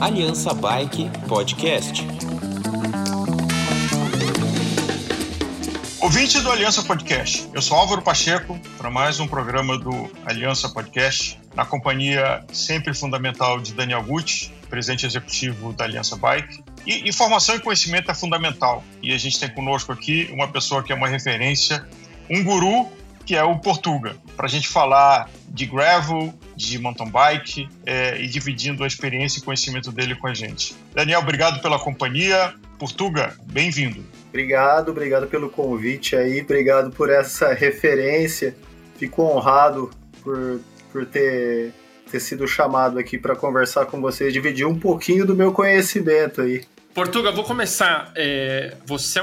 Aliança Bike Podcast. Ouvinte do Aliança Podcast, eu sou Álvaro Pacheco para mais um programa do Aliança Podcast, na companhia sempre fundamental de Daniel Gucci, presidente executivo da Aliança Bike. E informação e conhecimento é fundamental. E a gente tem conosco aqui uma pessoa que é uma referência, um guru, que é o Portuga, para a gente falar de gravel, de mountain bike é, e dividindo a experiência e conhecimento dele com a gente. Daniel, obrigado pela companhia. Portuga, bem-vindo. Obrigado, obrigado pelo convite aí, obrigado por essa referência. Fico honrado por, por ter, ter sido chamado aqui para conversar com vocês, dividir um pouquinho do meu conhecimento aí. Portuga, vou começar. É, você é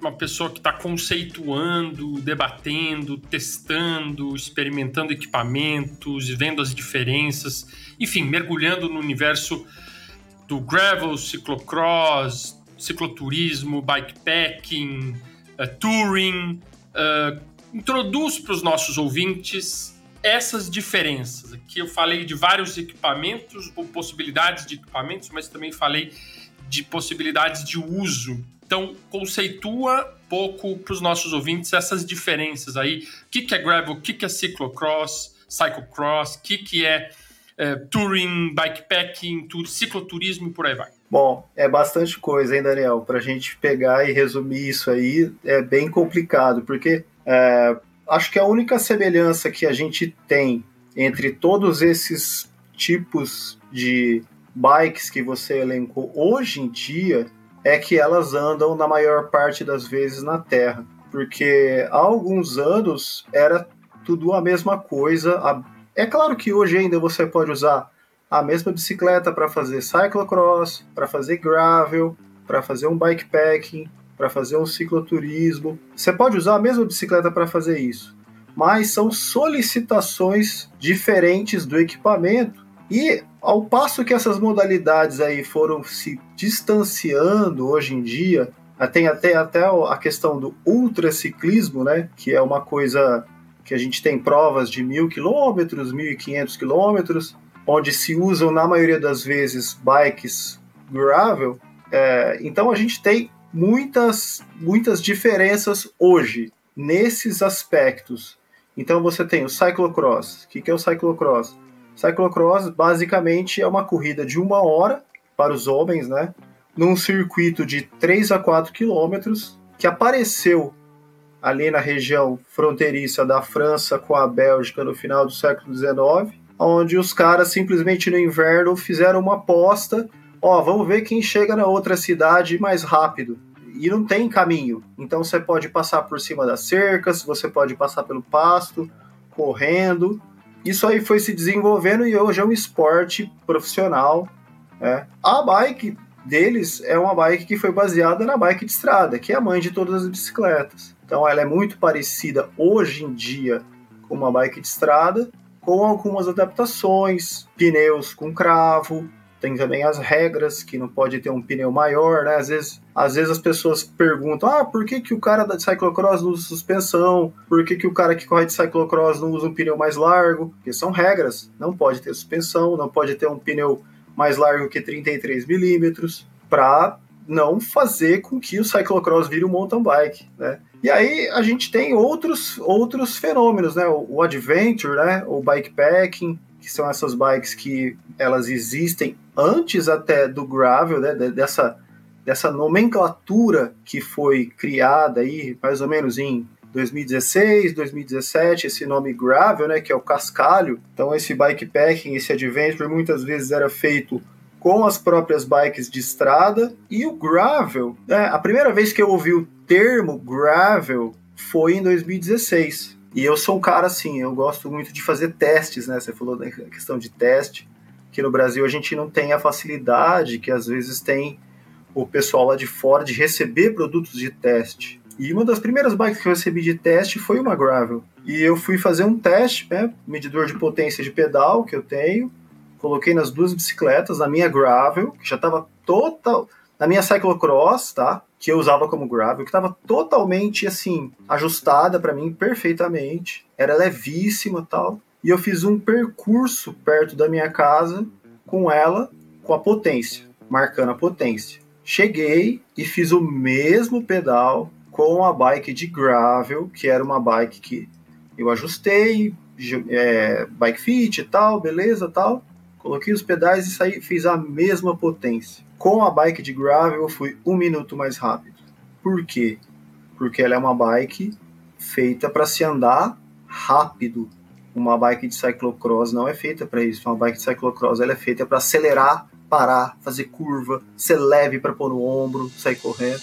uma pessoa que está conceituando, debatendo, testando, experimentando equipamentos, vendo as diferenças, enfim, mergulhando no universo do gravel, ciclocross, cicloturismo, bikepacking, uh, touring. Uh, introduz para os nossos ouvintes essas diferenças. Aqui eu falei de vários equipamentos ou possibilidades de equipamentos, mas também falei de possibilidades de uso. Então, conceitua pouco para os nossos ouvintes essas diferenças aí. O que, que é gravel, o que, que é ciclocross, cyclocross, o que, que é é, touring, bikepacking, tour, cicloturismo e por aí vai. Bom, é bastante coisa, hein, Daniel? Para a gente pegar e resumir isso aí é bem complicado, porque é, acho que a única semelhança que a gente tem entre todos esses tipos de bikes que você elencou hoje em dia é que elas andam na maior parte das vezes na terra. Porque há alguns anos era tudo a mesma coisa, é claro que hoje ainda você pode usar a mesma bicicleta para fazer cyclocross, para fazer gravel, para fazer um bikepacking, para fazer um cicloturismo. Você pode usar a mesma bicicleta para fazer isso, mas são solicitações diferentes do equipamento. E ao passo que essas modalidades aí foram se distanciando hoje em dia, tem até, até a questão do ultraciclismo, né, que é uma coisa que a gente tem provas de mil quilômetros, mil e quinhentos quilômetros, onde se usam na maioria das vezes bikes gravel. É, então a gente tem muitas muitas diferenças hoje nesses aspectos. Então você tem o cyclocross. O que, que é o cyclocross? Cyclocross basicamente é uma corrida de uma hora para os homens, né? Num circuito de 3 a 4 quilômetros que apareceu ali na região fronteiriça da França com a Bélgica no final do século XIX, onde os caras simplesmente no inverno fizeram uma aposta, ó, vamos ver quem chega na outra cidade mais rápido. E não tem caminho. Então você pode passar por cima das cercas, você pode passar pelo pasto, correndo. Isso aí foi se desenvolvendo e hoje é um esporte profissional. Né? A bike deles é uma bike que foi baseada na bike de estrada, que é a mãe de todas as bicicletas. Então ela é muito parecida hoje em dia com uma bike de estrada, com algumas adaptações, pneus com cravo, tem também as regras que não pode ter um pneu maior, né? Às vezes, às vezes as pessoas perguntam: "Ah, por que, que o cara da cyclocross não usa suspensão? Por que, que o cara que corre de cyclocross não usa um pneu mais largo?" Porque são regras. Não pode ter suspensão, não pode ter um pneu mais largo que 33 milímetros para não fazer com que o cyclocross vire um mountain bike, né? E aí a gente tem outros, outros fenômenos, né? O adventure, né? O bikepacking, que são essas bikes que elas existem antes até do gravel, né? Dessa, dessa nomenclatura que foi criada aí mais ou menos em 2016, 2017, esse nome gravel, né, que é o cascalho. Então esse bikepacking, esse adventure muitas vezes era feito com as próprias bikes de estrada e o gravel. Né, a primeira vez que eu ouvi o termo gravel foi em 2016. E eu sou um cara assim, eu gosto muito de fazer testes, né? Você falou da questão de teste, que no Brasil a gente não tem a facilidade que às vezes tem o pessoal lá de fora de receber produtos de teste. E uma das primeiras bikes que eu recebi de teste foi uma Gravel. E eu fui fazer um teste, né, medidor de potência de pedal que eu tenho, coloquei nas duas bicicletas, na minha Gravel, que já estava total... Na minha Cyclocross, tá? Que eu usava como Gravel, que estava totalmente, assim, ajustada para mim perfeitamente. Era levíssima tal. e eu fiz um percurso perto da minha casa com ela, com a potência, marcando a potência. Cheguei e fiz o mesmo pedal com a bike de gravel, que era uma bike que eu ajustei, é, bike fit e tal, beleza, tal. Coloquei os pedais e saí, fiz a mesma potência. Com a bike de gravel eu fui um minuto mais rápido. Por quê? Porque ela é uma bike feita para se andar rápido. Uma bike de cyclocross não é feita para isso. Uma bike de cyclocross ela é feita para acelerar, parar, fazer curva, ser leve para pôr no ombro, sair correndo.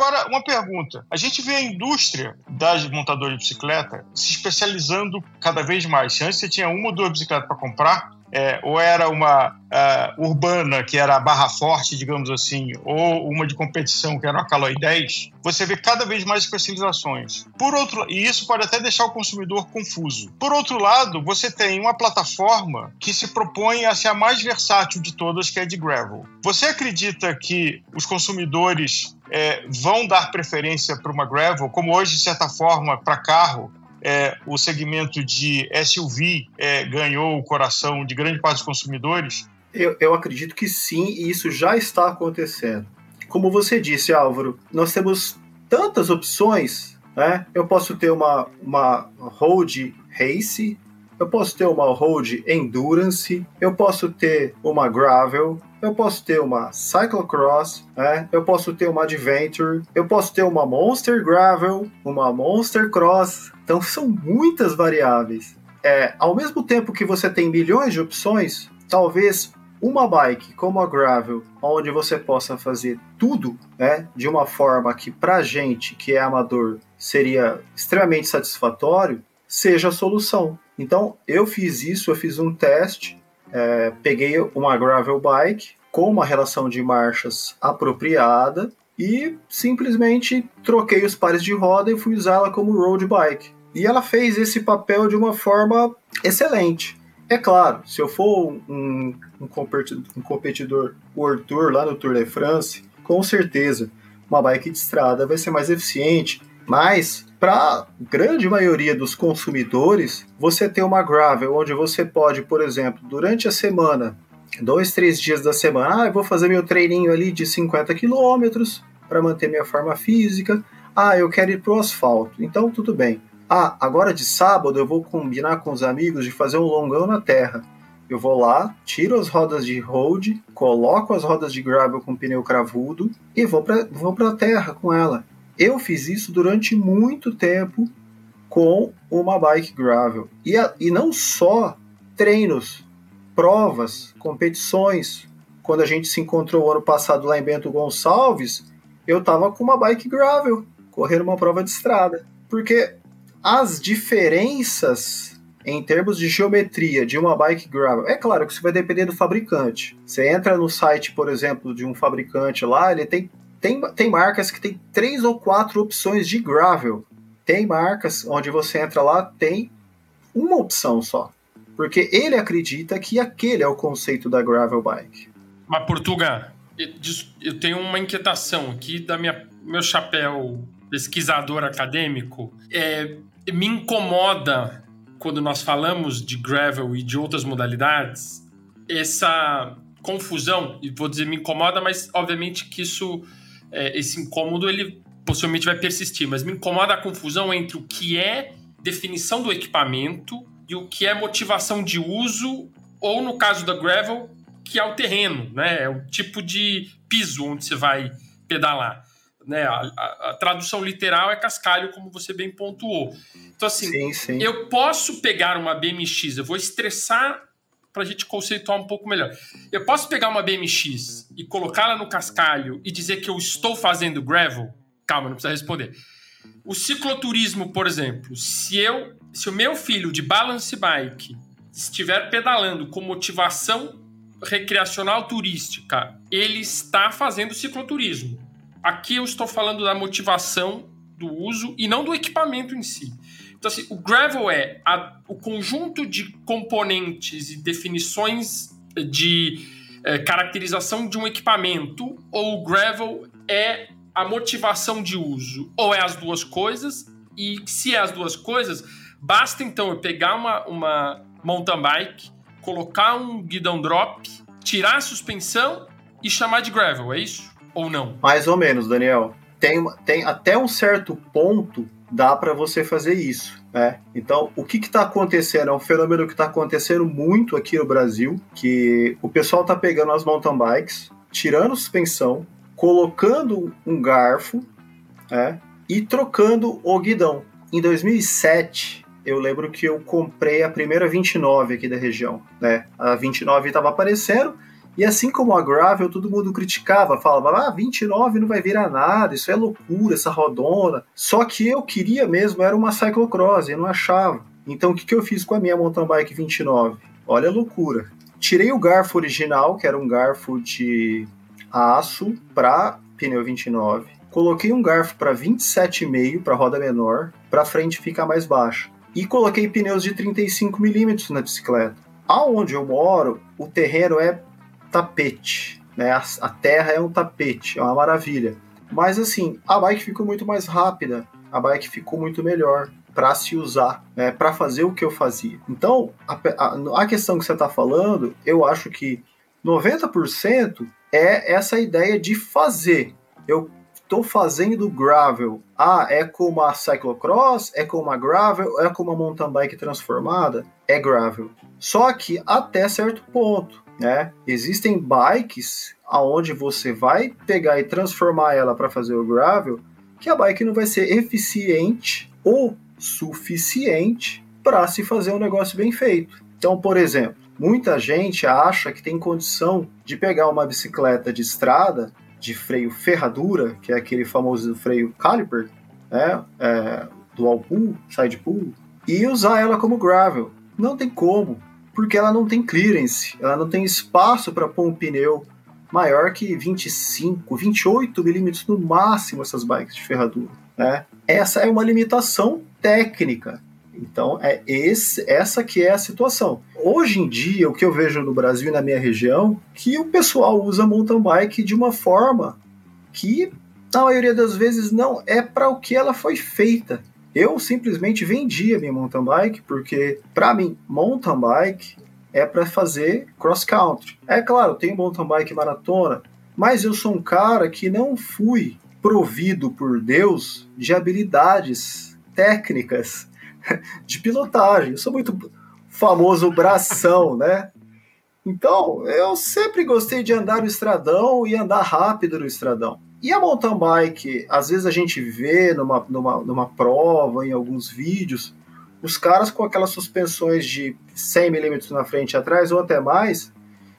Agora, uma pergunta. A gente vê a indústria das montadoras de bicicleta se especializando cada vez mais. Se antes você tinha uma ou duas bicicletas para comprar, é, ou era uma uh, urbana, que era a barra forte, digamos assim, ou uma de competição, que era uma Caloi 10, você vê cada vez mais especializações. Por outro, e isso pode até deixar o consumidor confuso. Por outro lado, você tem uma plataforma que se propõe a ser a mais versátil de todas, que é a de gravel. Você acredita que os consumidores é, vão dar preferência para uma gravel, como hoje, de certa forma, para carro, é, o segmento de SUV é, ganhou o coração de grande parte dos consumidores? Eu, eu acredito que sim, e isso já está acontecendo. Como você disse, Álvaro, nós temos tantas opções. Né? Eu posso ter uma, uma road race, eu posso ter uma road endurance, eu posso ter uma gravel, eu posso ter uma cyclocross, né? eu posso ter uma adventure, eu posso ter uma monster gravel, uma monster cross. Então são muitas variáveis. É, ao mesmo tempo que você tem milhões de opções, talvez uma bike como a gravel, onde você possa fazer tudo, né, de uma forma que para gente que é amador seria extremamente satisfatório, seja a solução. Então eu fiz isso, eu fiz um teste é, peguei uma gravel bike com uma relação de marchas apropriada e simplesmente troquei os pares de roda e fui usá-la como road bike. E ela fez esse papel de uma forma excelente. É claro, se eu for um, um, competidor, um competidor World Tour lá no Tour de France, com certeza uma bike de estrada vai ser mais eficiente, mas para grande maioria dos consumidores, você tem uma gravel onde você pode, por exemplo, durante a semana, dois, três dias da semana, ah, eu vou fazer meu treininho ali de 50 quilômetros para manter minha forma física. Ah, eu quero ir para o asfalto. Então, tudo bem. Ah, agora de sábado eu vou combinar com os amigos de fazer um longão na terra. Eu vou lá, tiro as rodas de road, coloco as rodas de gravel com pneu cravudo e vou para vou a terra com ela. Eu fiz isso durante muito tempo com uma bike gravel. E, a, e não só treinos, provas, competições. Quando a gente se encontrou ano passado lá em Bento Gonçalves, eu estava com uma bike gravel, correndo uma prova de estrada. Porque as diferenças em termos de geometria de uma bike gravel, é claro que isso vai depender do fabricante. Você entra no site, por exemplo, de um fabricante lá, ele tem tem, tem marcas que tem três ou quatro opções de gravel. Tem marcas onde você entra lá, tem uma opção só. Porque ele acredita que aquele é o conceito da gravel bike. Mas, Portuga, eu tenho uma inquietação aqui da minha meu chapéu pesquisador acadêmico. É, me incomoda quando nós falamos de gravel e de outras modalidades essa confusão, e vou dizer me incomoda, mas obviamente que isso é, esse incômodo ele possivelmente vai persistir, mas me incomoda a confusão entre o que é definição do equipamento e o que é motivação de uso, ou no caso da gravel, que é o terreno, né? É o tipo de piso onde você vai pedalar. Né? A, a, a tradução literal é cascalho, como você bem pontuou. Então, assim, sim, sim. eu posso pegar uma BMX, eu vou estressar para a gente conceituar um pouco melhor. Eu posso pegar uma BMX e colocá-la no cascalho e dizer que eu estou fazendo gravel? Calma, não precisa responder. O cicloturismo, por exemplo, se eu, se o meu filho de balance bike estiver pedalando com motivação recreacional turística, ele está fazendo cicloturismo. Aqui eu estou falando da motivação do uso e não do equipamento em si. Então, assim, o Gravel é a, o conjunto de componentes e definições de é, caracterização de um equipamento, ou o Gravel é a motivação de uso, ou é as duas coisas, E se é as duas coisas, basta então eu pegar uma, uma mountain bike, colocar um guidão drop, tirar a suspensão e chamar de gravel, é isso? Ou não? Mais ou menos, Daniel. Tem, tem até um certo ponto dá para você fazer isso. Né? Então, o que está acontecendo? É um fenômeno que está acontecendo muito aqui no Brasil, que o pessoal está pegando as mountain bikes, tirando suspensão, colocando um garfo né? e trocando o guidão. Em 2007, eu lembro que eu comprei a primeira 29 aqui da região. Né? A 29 estava aparecendo, e assim como a Gravel, todo mundo criticava, falava, ah, 29 não vai virar nada, isso é loucura, essa rodona. Só que eu queria mesmo, era uma cyclocross, eu não achava. Então o que, que eu fiz com a minha mountain bike 29? Olha a loucura. Tirei o garfo original, que era um garfo de aço, para pneu 29. Coloquei um garfo para 27,5 para roda menor, para frente ficar mais baixa. E coloquei pneus de 35 milímetros na bicicleta. Aonde eu moro, o terreno é tapete. Né? A, a terra é um tapete, é uma maravilha. Mas assim, a bike ficou muito mais rápida, a bike ficou muito melhor para se usar, né, para fazer o que eu fazia. Então, a, a, a questão que você está falando, eu acho que 90% é essa ideia de fazer. Eu estou fazendo gravel. Ah, é como a cyclocross, é como a gravel, é como a mountain bike transformada? É gravel. Só que até certo ponto. Né? Existem bikes aonde você vai pegar e transformar ela para fazer o gravel, que a bike não vai ser eficiente ou suficiente para se fazer um negócio bem feito. Então, por exemplo, muita gente acha que tem condição de pegar uma bicicleta de estrada de freio ferradura, que é aquele famoso freio caliper, né, é, dual pull, side pull, e usar ela como gravel. Não tem como porque ela não tem clearance, ela não tem espaço para pôr um pneu maior que 25, 28 milímetros no máximo essas bikes de ferradura. Né? Essa é uma limitação técnica. Então é esse, essa que é a situação. Hoje em dia, o que eu vejo no Brasil e na minha região, que o pessoal usa mountain bike de uma forma que na maioria das vezes não é para o que ela foi feita. Eu simplesmente vendi a minha mountain bike porque, para mim, mountain bike é para fazer cross country. É claro, tem mountain bike maratona, mas eu sou um cara que não fui provido por Deus de habilidades técnicas de pilotagem. Eu sou muito famoso bração, né? Então, eu sempre gostei de andar no estradão e andar rápido no estradão. E a mountain bike, às vezes a gente vê numa, numa, numa prova, em alguns vídeos, os caras com aquelas suspensões de 100 milímetros na frente e atrás, ou até mais,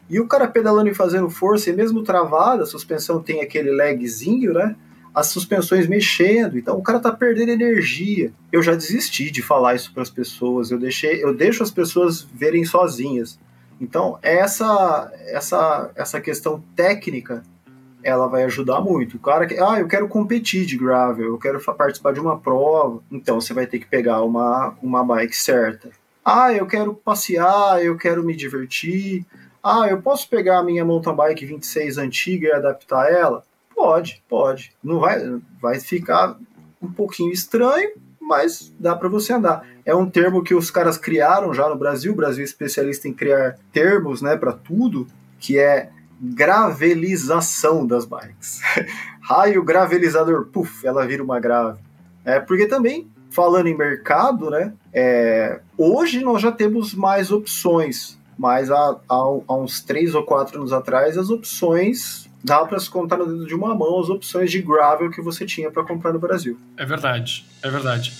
e o cara pedalando e fazendo força, e mesmo travada, a suspensão tem aquele lagzinho, né? As suspensões mexendo, então o cara tá perdendo energia. Eu já desisti de falar isso para as pessoas, eu deixei, eu deixo as pessoas verem sozinhas. Então, essa essa essa questão técnica ela vai ajudar muito. O cara que, ah, eu quero competir de gravel, eu quero participar de uma prova, então você vai ter que pegar uma, uma bike certa. Ah, eu quero passear, eu quero me divertir. Ah, eu posso pegar a minha mountain bike 26 antiga e adaptar ela? Pode, pode. Não vai, vai ficar um pouquinho estranho, mas dá para você andar. É um termo que os caras criaram já no Brasil. O Brasil é especialista em criar termos, né, para tudo, que é gravelização das bikes. Raio gravelizador, puf, ela vira uma grave. É, porque também, falando em mercado, né, é, hoje nós já temos mais opções, mas há, há, há uns três ou quatro anos atrás as opções dá para se contar no dedo de uma mão as opções de gravel que você tinha para comprar no Brasil. É verdade, é verdade.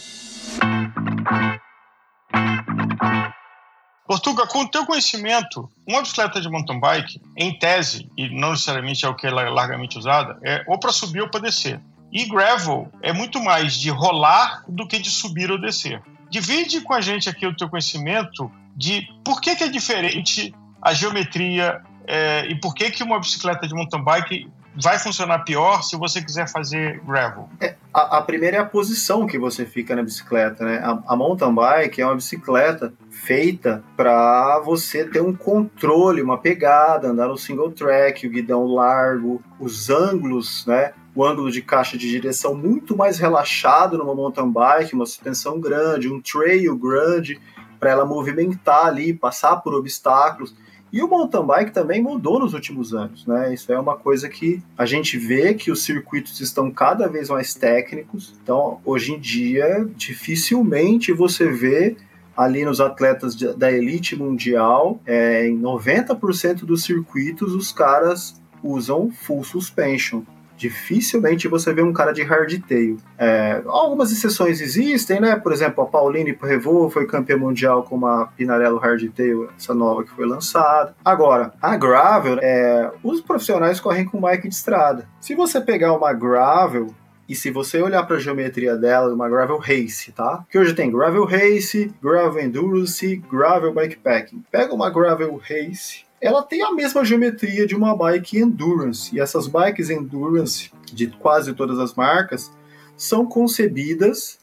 Portuga, com o teu conhecimento, uma bicicleta de mountain bike, em tese, e não necessariamente é o que é largamente usada, é ou para subir ou para descer. E gravel é muito mais de rolar do que de subir ou descer. Divide com a gente aqui o teu conhecimento de por que, que é diferente a geometria é, e por que, que uma bicicleta de mountain bike vai funcionar pior se você quiser fazer gravel? É, a, a, primeira é a posição que você fica na bicicleta, né? A, a mountain bike é uma bicicleta feita para você ter um controle, uma pegada, andar no single track, o guidão largo, os ângulos, né? o ângulo de caixa de direção muito mais relaxado numa mountain bike, uma suspensão grande, um trail grande, para ela movimentar ali, passar por obstáculos. E o mountain bike também mudou nos últimos anos, né? Isso é uma coisa que a gente vê que os circuitos estão cada vez mais técnicos. Então, hoje em dia, dificilmente você vê ali nos atletas da elite mundial, é, em 90% dos circuitos os caras usam full suspension. Dificilmente você vê um cara de hardtail. É, algumas exceções existem, né? Por exemplo, a Pauline Prevot foi campeã mundial com uma Pinarello Hardtail, essa nova que foi lançada. Agora, a Gravel, é, os profissionais correm com bike de estrada. Se você pegar uma Gravel e se você olhar para a geometria dela, uma Gravel Race, tá? Que hoje tem Gravel Race, Gravel Endurance, Gravel Bikepacking. Pega uma Gravel Race, ela tem a mesma geometria de uma bike endurance. E essas bikes endurance de quase todas as marcas são concebidas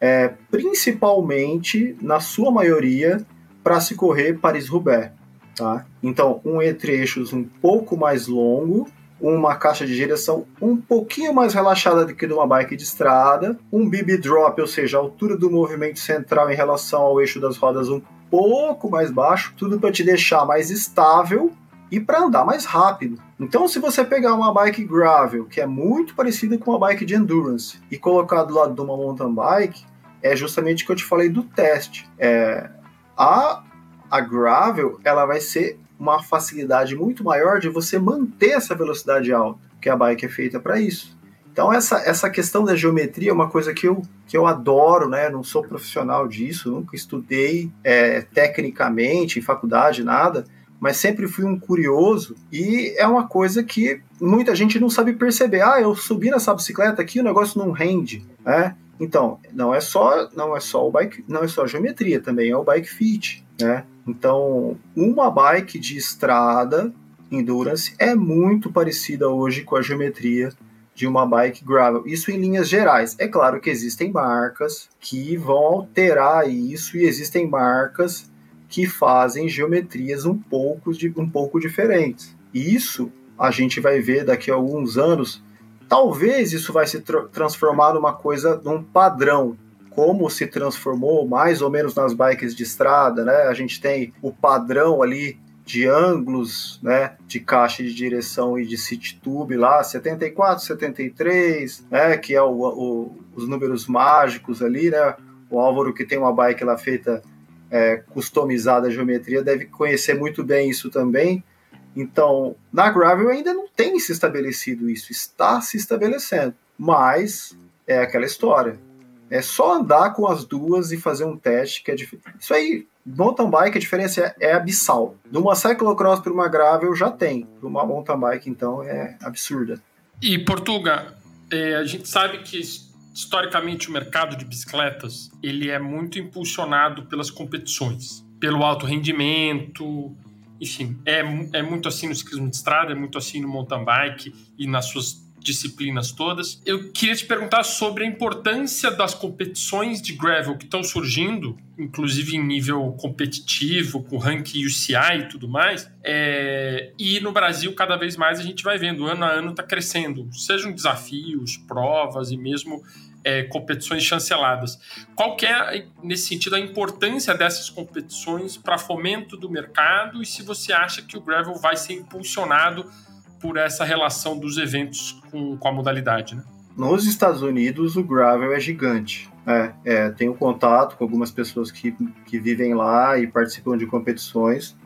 é, principalmente, na sua maioria, para se correr Paris-Roubaix. Tá? Então, um entre-eixos um pouco mais longo, uma caixa de direção um pouquinho mais relaxada do que de uma bike de estrada, um BB drop, ou seja, a altura do movimento central em relação ao eixo das rodas um pouco mais baixo, tudo para te deixar mais estável e para andar mais rápido. Então, se você pegar uma bike gravel, que é muito parecida com uma bike de endurance, e colocar do lado de uma mountain bike, é justamente o que eu te falei do teste. É, a, a gravel ela vai ser uma facilidade muito maior de você manter essa velocidade alta, que a bike é feita para isso. Então essa, essa questão da geometria é uma coisa que eu, que eu adoro, né? Não sou profissional disso, nunca estudei é, tecnicamente em faculdade, nada, mas sempre fui um curioso e é uma coisa que muita gente não sabe perceber. Ah, eu subi nessa bicicleta aqui, o negócio não rende, né? Então, não é só não é só o bike, não é só a geometria, também é o bike fit, né? Então, uma bike de estrada endurance é muito parecida hoje com a geometria de uma bike gravel. Isso em linhas gerais. É claro que existem marcas que vão alterar isso e existem marcas que fazem geometrias um pouco, de, um pouco diferentes. Isso a gente vai ver daqui a alguns anos. Talvez isso vai se tra transformar numa coisa, num padrão, como se transformou mais ou menos nas bikes de estrada, né? A gente tem o padrão ali de ângulos, né, de caixa de direção e de city tube lá, 74, 73, né, que é o, o, os números mágicos ali, né, o Álvaro que tem uma bike lá feita é, customizada a geometria deve conhecer muito bem isso também. Então, na Gravel ainda não tem se estabelecido isso, está se estabelecendo, mas é aquela história. É só andar com as duas e fazer um teste que é difícil. Isso aí mountain bike a diferença é, é abissal. De uma cyclocross para uma gravel já tem, de uma mountain bike então é absurda. E Portuga, é, a gente sabe que historicamente o mercado de bicicletas ele é muito impulsionado pelas competições, pelo alto rendimento, enfim, é, é muito assim no ciclismo de estrada, é muito assim no mountain bike e nas suas disciplinas todas. Eu queria te perguntar sobre a importância das competições de gravel que estão surgindo, inclusive em nível competitivo, com ranking UCI e tudo mais. É... E no Brasil, cada vez mais a gente vai vendo, ano a ano está crescendo, sejam desafios, provas e mesmo é, competições chanceladas. Qual é, nesse sentido, a importância dessas competições para fomento do mercado e se você acha que o gravel vai ser impulsionado por essa relação dos eventos com, com a modalidade, né? Nos Estados Unidos, o gravel é gigante. É, é, tenho contato com algumas pessoas que, que vivem lá e participam de competições.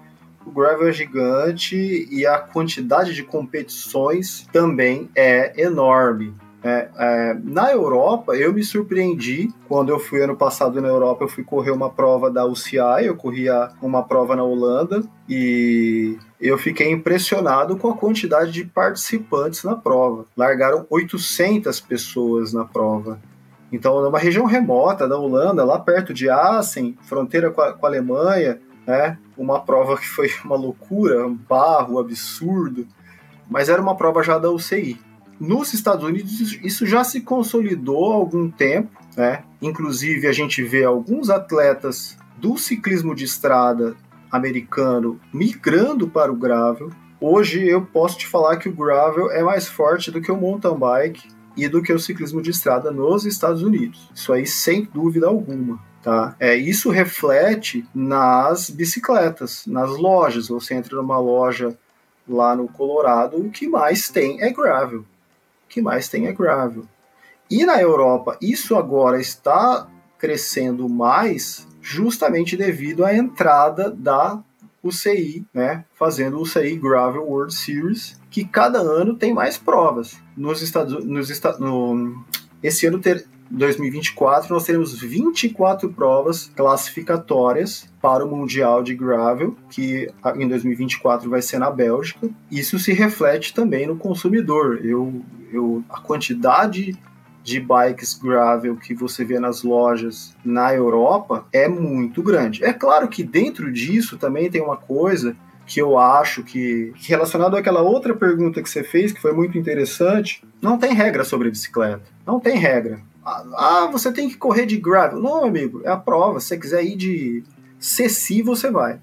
O gravel é gigante e a quantidade de competições também é enorme. É, é, na Europa, eu me surpreendi quando eu fui ano passado na Europa. Eu fui correr uma prova da UCI, eu corria uma prova na Holanda e eu fiquei impressionado com a quantidade de participantes na prova. Largaram 800 pessoas na prova. Então, numa região remota da Holanda, lá perto de Assen, fronteira com a, com a Alemanha, né? Uma prova que foi uma loucura, um barro absurdo, mas era uma prova já da UCI. Nos Estados Unidos, isso já se consolidou há algum tempo, né? Inclusive, a gente vê alguns atletas do ciclismo de estrada americano migrando para o gravel. hoje eu posso te falar que o gravel é mais forte do que o mountain bike e do que o ciclismo de estrada nos Estados Unidos. Isso aí sem dúvida alguma. Tá? É, isso reflete nas bicicletas, nas lojas. Você entra numa loja lá no Colorado, o que mais tem é gravel. Que mais tem é gravel. E na Europa, isso agora está crescendo mais justamente devido à entrada da UCI, né, fazendo o UCI Gravel World Series, que cada ano tem mais provas. Nos Estados, nos no, esse ano ter, 2024 nós teremos 24 provas classificatórias para o Mundial de Gravel, que em 2024 vai ser na Bélgica. Isso se reflete também no consumidor. Eu, eu, a quantidade de bikes gravel que você vê nas lojas na Europa é muito grande. É claro que dentro disso também tem uma coisa que eu acho que, relacionado àquela outra pergunta que você fez, que foi muito interessante, não tem regra sobre bicicleta. Não tem regra. Ah, você tem que correr de gravel. Não, amigo, é a prova. Se você quiser ir de Ceci, você vai.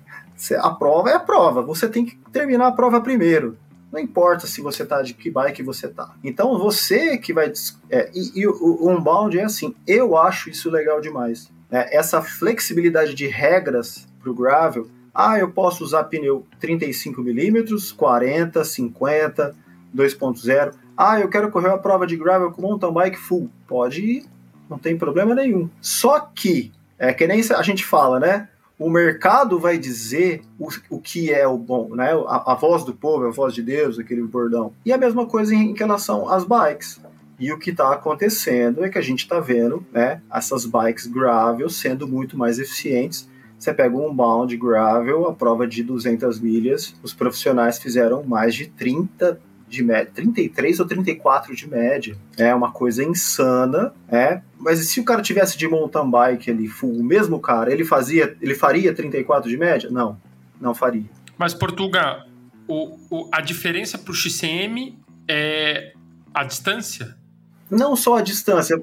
A prova é a prova. Você tem que terminar a prova primeiro. Não importa se você tá de que bike você tá. Então você que vai. É, e, e o, Unbound é assim, eu acho isso legal demais. Né? Essa flexibilidade de regras pro gravel. Ah, eu posso usar pneu 35mm, 40, 50, 2.0. Ah, eu quero correr uma prova de gravel com mountain bike full. Pode ir, não tem problema nenhum. Só que, é que nem a gente fala, né? o mercado vai dizer o, o que é o bom, né? A, a, voz do povo, a voz de Deus, aquele bordão. E a mesma coisa em, em relação às bikes. E o que está acontecendo é que a gente está vendo né, essas bikes gravel sendo muito mais eficientes. Você pega um bound gravel, a prova de 200 milhas, os profissionais fizeram mais de 30 de média, 33 ou 34 de média. É uma coisa insana, é. Mas se o cara tivesse de mountain bike ali, full, o mesmo cara, ele fazia, ele faria 34 de média? Não, não faria. Mas Portugal, a diferença para o XCM é a distância? Não só a distância.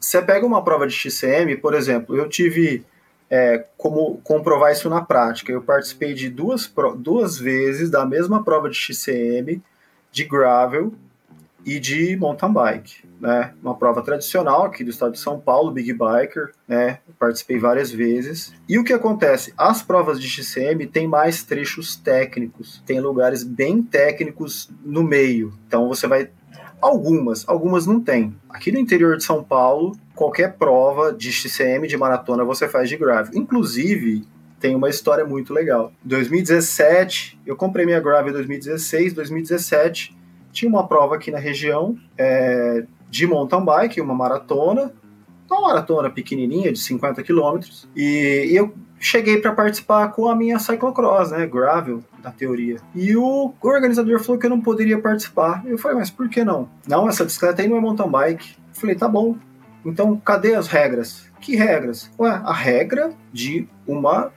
Você pega uma prova de XCM, por exemplo, eu tive é, como comprovar isso na prática. Eu participei de duas, duas vezes da mesma prova de XCM de gravel e de mountain bike, né? Uma prova tradicional aqui do estado de São Paulo, Big Biker, né? participei várias vezes. E o que acontece? As provas de XCM têm mais trechos técnicos, tem lugares bem técnicos no meio. Então você vai algumas, algumas não tem. Aqui no interior de São Paulo, qualquer prova de XCM de maratona você faz de gravel. Inclusive, tem uma história muito legal. 2017, eu comprei minha Gravel em 2016, 2017 tinha uma prova aqui na região é, de mountain bike, uma maratona, uma maratona pequenininha de 50 quilômetros, e, e eu cheguei para participar com a minha cyclocross, né, gravel, na teoria. E o organizador falou que eu não poderia participar. Eu falei, mas por que não? Não, essa bicicleta aí não é mountain bike. Eu falei, tá bom. Então, cadê as regras? Que regras? Ué, a regra de uma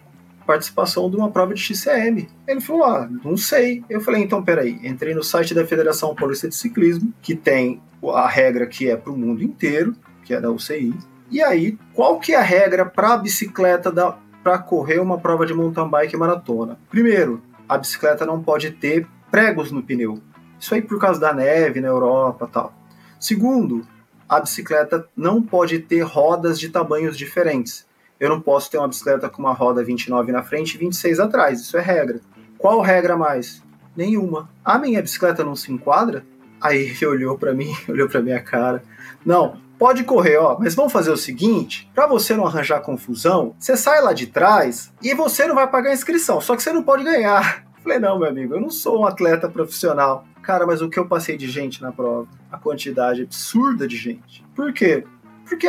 participação de uma prova de XCM. Ele falou: Ah, não sei. Eu falei: Então, peraí. Entrei no site da Federação Paulista de Ciclismo, que tem a regra que é para o mundo inteiro, que é da UCI. E aí, qual que é a regra para a bicicleta para correr uma prova de mountain bike maratona? Primeiro, a bicicleta não pode ter pregos no pneu. Isso aí por causa da neve na Europa tal. Segundo, a bicicleta não pode ter rodas de tamanhos diferentes eu não posso ter uma bicicleta com uma roda 29 na frente e 26 atrás. Isso é regra. Qual regra mais? Nenhuma. A minha bicicleta não se enquadra? Aí ele olhou para mim, olhou para minha cara. Não, pode correr, ó, mas vamos fazer o seguinte, para você não arranjar confusão, você sai lá de trás e você não vai pagar a inscrição, só que você não pode ganhar. Falei, não, meu amigo, eu não sou um atleta profissional. Cara, mas o que eu passei de gente na prova? A quantidade absurda de gente. Por quê? Porque,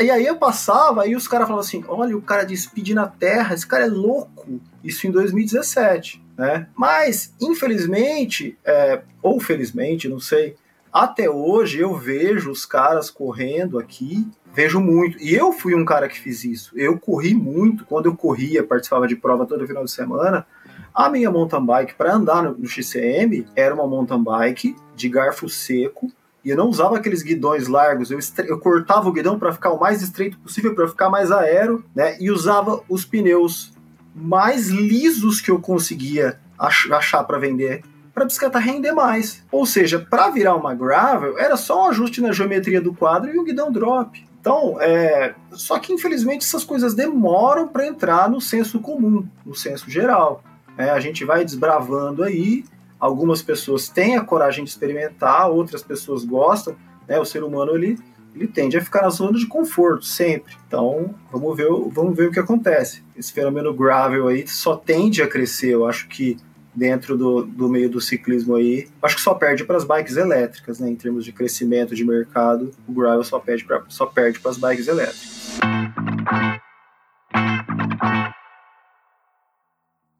e aí eu passava e os caras falavam assim: olha, o cara de speed na Terra, esse cara é louco. Isso em 2017, né? Mas, infelizmente, é, ou felizmente, não sei, até hoje eu vejo os caras correndo aqui, vejo muito. E eu fui um cara que fiz isso. Eu corri muito. Quando eu corria, participava de prova todo final de semana. A minha mountain bike para andar no, no XCM era uma mountain bike de garfo seco e eu não usava aqueles guidões largos, eu, eu cortava o guidão para ficar o mais estreito possível, para ficar mais aero, né? E usava os pneus mais lisos que eu conseguia ach achar para vender para a bicicleta render mais. Ou seja, para virar uma gravel, era só um ajuste na geometria do quadro e um guidão drop. Então, é, só que infelizmente essas coisas demoram para entrar no senso comum, no senso geral. É, a gente vai desbravando aí, algumas pessoas têm a coragem de experimentar, outras pessoas gostam, né? O ser humano ele, ele tende a ficar na zona de conforto sempre. Então, vamos ver, vamos ver o que acontece. Esse fenômeno gravel aí só tende a crescer. Eu acho que dentro do, do meio do ciclismo aí, acho que só perde para as bikes elétricas, né? Em termos de crescimento de mercado, o gravel só, perde pra, só perde para as bikes elétricas.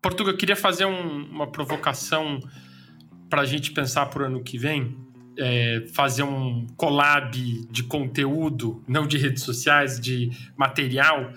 Portuga, eu queria fazer um, uma provocação para a gente pensar para o ano que vem. É, fazer um collab de conteúdo, não de redes sociais, de material,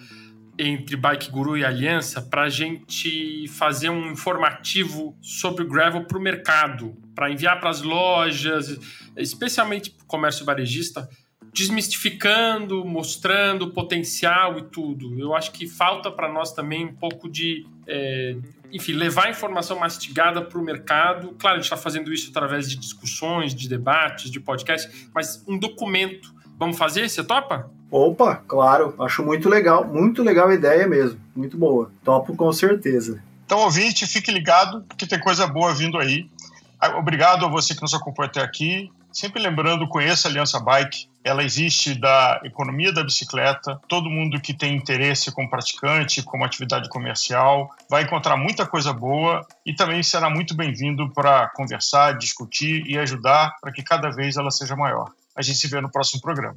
entre Bike Guru e Aliança para a gente fazer um informativo sobre o gravel para o mercado, para enviar para as lojas, especialmente para o comércio varejista, desmistificando, mostrando o potencial e tudo. Eu acho que falta para nós também um pouco de, é, enfim, levar a informação mastigada para o mercado. Claro, a gente está fazendo isso através de discussões, de debates, de podcasts, mas um documento. Vamos fazer? Você topa? Opa, claro, acho muito legal, muito legal a ideia mesmo, muito boa. Topo com certeza. Então, ouvinte, fique ligado que tem coisa boa vindo aí. Ah, obrigado a você que nos acompanha até aqui. Sempre lembrando, conheça a Aliança Bike. Ela existe da economia da bicicleta. Todo mundo que tem interesse como praticante, como atividade comercial, vai encontrar muita coisa boa e também será muito bem-vindo para conversar, discutir e ajudar para que cada vez ela seja maior. A gente se vê no próximo programa.